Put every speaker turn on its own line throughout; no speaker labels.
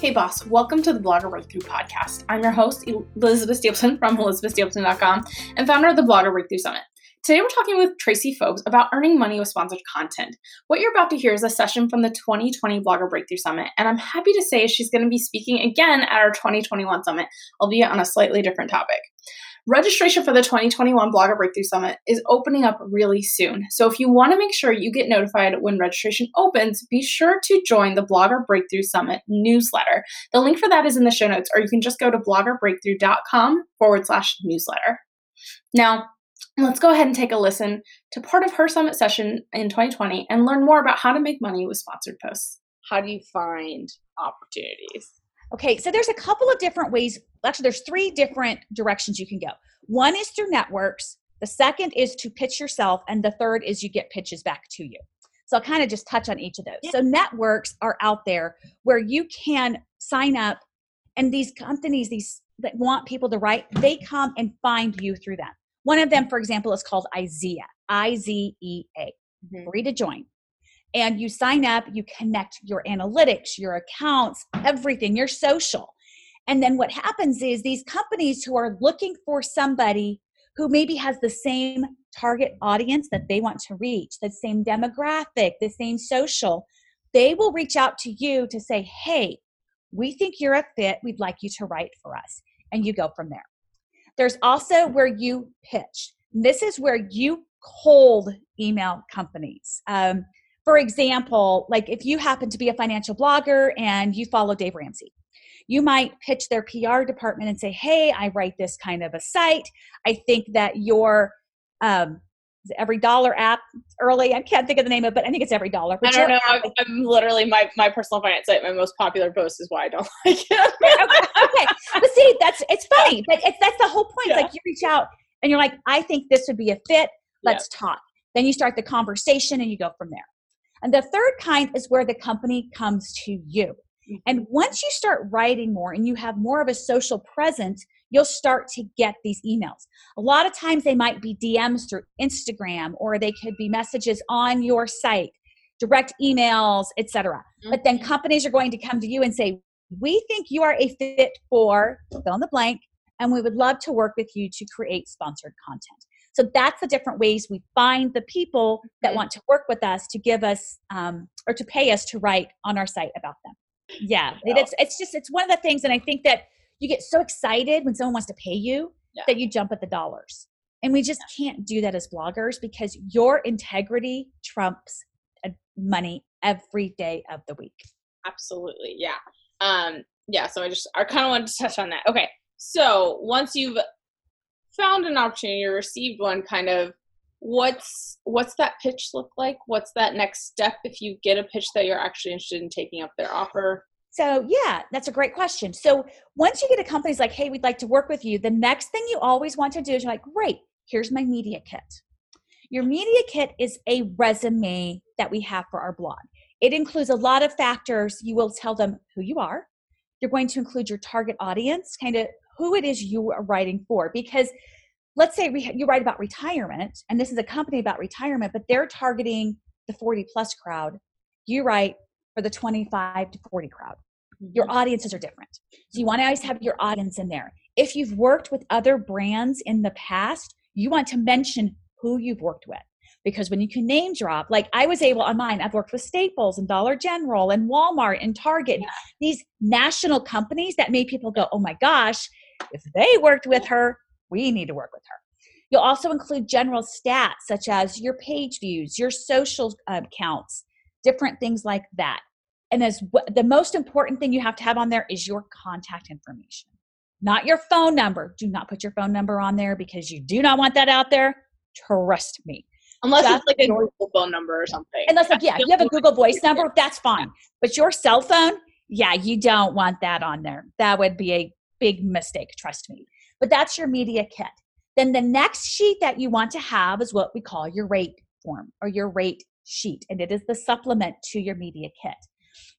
Hey, boss, welcome to the Blogger Breakthrough Podcast. I'm your host, Elizabeth Stapleton from elizabethstapleton.com and founder of the Blogger Breakthrough Summit. Today, we're talking with Tracie Fobes about earning money with sponsored content. What you're about to hear is a session from the 2020 Blogger Breakthrough Summit, and I'm happy to say she's going to be speaking again at our 2021 Summit, albeit on a slightly different topic. Registration for the 2021 Blogger Breakthrough Summit is opening up really soon. So if you want to make sure you get notified when registration opens, be sure to join the Blogger Breakthrough Summit newsletter. The link for that is in the show notes, or you can just go to bloggerbreakthrough.com forward slash newsletter. Now, let's go ahead and take a listen to part of her summit session in 2020 and learn more about how to make money with sponsored posts.
How do you find opportunities?
Okay, so there's a couple of different ways. Actually, there's three different directions you can go. One is through networks, the second is to pitch yourself, and the third is you get pitches back to you. So I'll kind of just touch on each of those. Yeah. So networks are out there where you can sign up, and these companies, these that want people to write, they come and find you through them. One of them, for example, is called IZEA, I Z E A, mm-hmm. free to join and you sign up, you connect your analytics, your accounts, everything, your social. And then what happens is these companies who are looking for somebody who maybe has the same target audience that they want to reach, the same demographic, the same social, they will reach out to you to say, hey, we think you're a fit. We'd like you to write for us. And you go from there. There's also where you pitch. This is where you cold email companies. Um, for example, like if you happen to be a financial blogger and you follow Dave Ramsey, you might pitch their PR department and say, Hey, I write this kind of a site. I think that your um, every dollar app early. I can't think of the name of it, but I think it's every dollar.
I don't know. I'm, I'm, literally my, my personal finance site. My most popular post is why I don't like it. okay,
okay, but see, that's it's funny, but it's that's the whole point. Yeah. Like you reach out and you're like, I think this would be a fit. Let's yeah. talk. Then you start the conversation and you go from there. And the third kind is where the company comes to you. Mm-hmm. And once you start writing more and you have more of a social presence, you'll start to get these emails. A lot of times they might be DMs through Instagram or they could be messages on your site, direct emails, etc. Mm-hmm. But then companies are going to come to you and say, "We think you are a fit for fill in the blank and we would love to work with you to create sponsored content." So that's the different ways we find the people that want to work with us to give us um, or to pay us to write on our site about them. Yeah, it's it's just it's one of the things, and I think that you get so excited when someone wants to pay you yeah. that you jump at the dollars, and we just can't do that as bloggers because your integrity trumps uh, money every day of the week.
Absolutely, yeah, um, yeah. So I just I kind of wanted to touch on that. Okay, so once you've found an opportunity or received one kind of what's what's that pitch look like? What's that next step if you get a pitch that you're actually interested in taking up their offer?
So yeah that's a great question. So once you get a company's like hey we'd like to work with you the next thing you always want to do is you're like great here's my media kit. Your media kit is a resume that we have for our blog. It includes a lot of factors. You will tell them who you are. You're going to include your target audience kind of who it is you are writing for. Because let's say re- you write about retirement, and this is a company about retirement, but they're targeting the 40 plus crowd. You write for the 25 to 40 crowd. Your mm-hmm. audiences are different. So you want to always have your audience in there. If you've worked with other brands in the past, you want to mention who you've worked with because when you can name drop, like I was able on mine, I've worked with Staples and Dollar General and Walmart and Target, yeah. these national companies that made people go, oh my gosh, if they worked with her, we need to work with her. You'll also include general stats such as your page views, your social uh, counts, different things like that. And as the most important thing you have to have on there is your contact information, not your phone number. Do not put your phone number on there because you do not want that out there. Trust me.
Unless that's it's like a Google phone number or something.
Unless, like, yeah, you have a Google Voice number, that's fine. But your cell phone, yeah, you don't want that on there. That would be a big mistake, trust me. But that's your media kit. Then the next sheet that you want to have is what we call your rate form or your rate sheet, and it is the supplement to your media kit.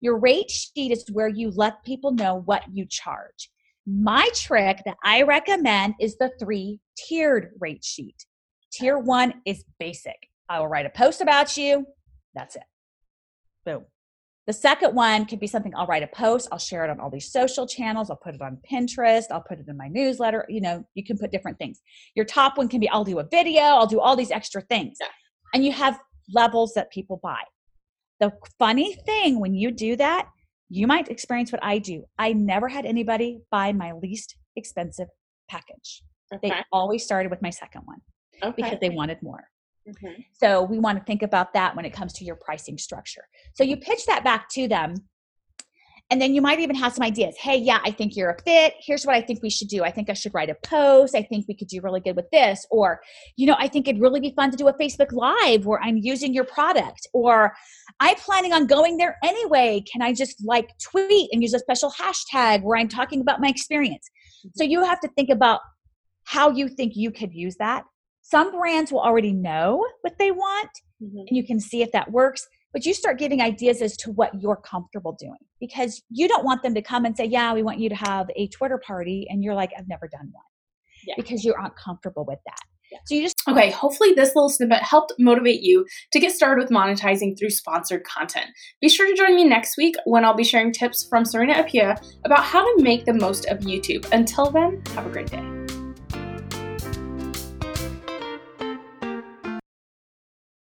Your rate sheet is where you let people know what you charge. My trick that I recommend is the three tiered rate sheet. Tier one is basic. I will write a post about you. That's it. Boom. The second one could be something I'll write a post, I'll share it on all these social channels, I'll put it on Pinterest, I'll put it in my newsletter. You know, you can put different things. Your top one can be I'll do a video, I'll do all these extra things.
Yeah.
And you have levels that people buy. The funny thing when you do that, you might experience what I do. I never had anybody buy my least expensive package.
Okay.
They always started with my second one
okay.
because they wanted more.
Mhm.
So we want to think about that when it comes to your pricing structure. So you pitch that back to them. And then you might even have some ideas. Hey, yeah, I think you're a fit. Here's what I think we should do. I think I should write a post. I think we could do really good with this. Or, you know, I think it'd really be fun to do a Facebook Live where I'm using your product. Or I'm planning on going there anyway. Can I just like tweet and use a special hashtag where I'm talking about my experience? So you have to think about how you think you could use that. Some brands will already know what they want
Mhm.
and you can see if that works. But you start getting ideas as to what you're comfortable doing because you don't want them to come and say, Yeah, we want you to have a Twitter party. And you're like, I've never done one
Yeah.
because you aren't comfortable with that.
Yeah.
So you just
Okay, hopefully this little snippet helped motivate you to get started with monetizing through sponsored content. Be sure to join me next week when I'll be sharing tips from Serena Apia about how to make the most of YouTube. Until then, have a great day.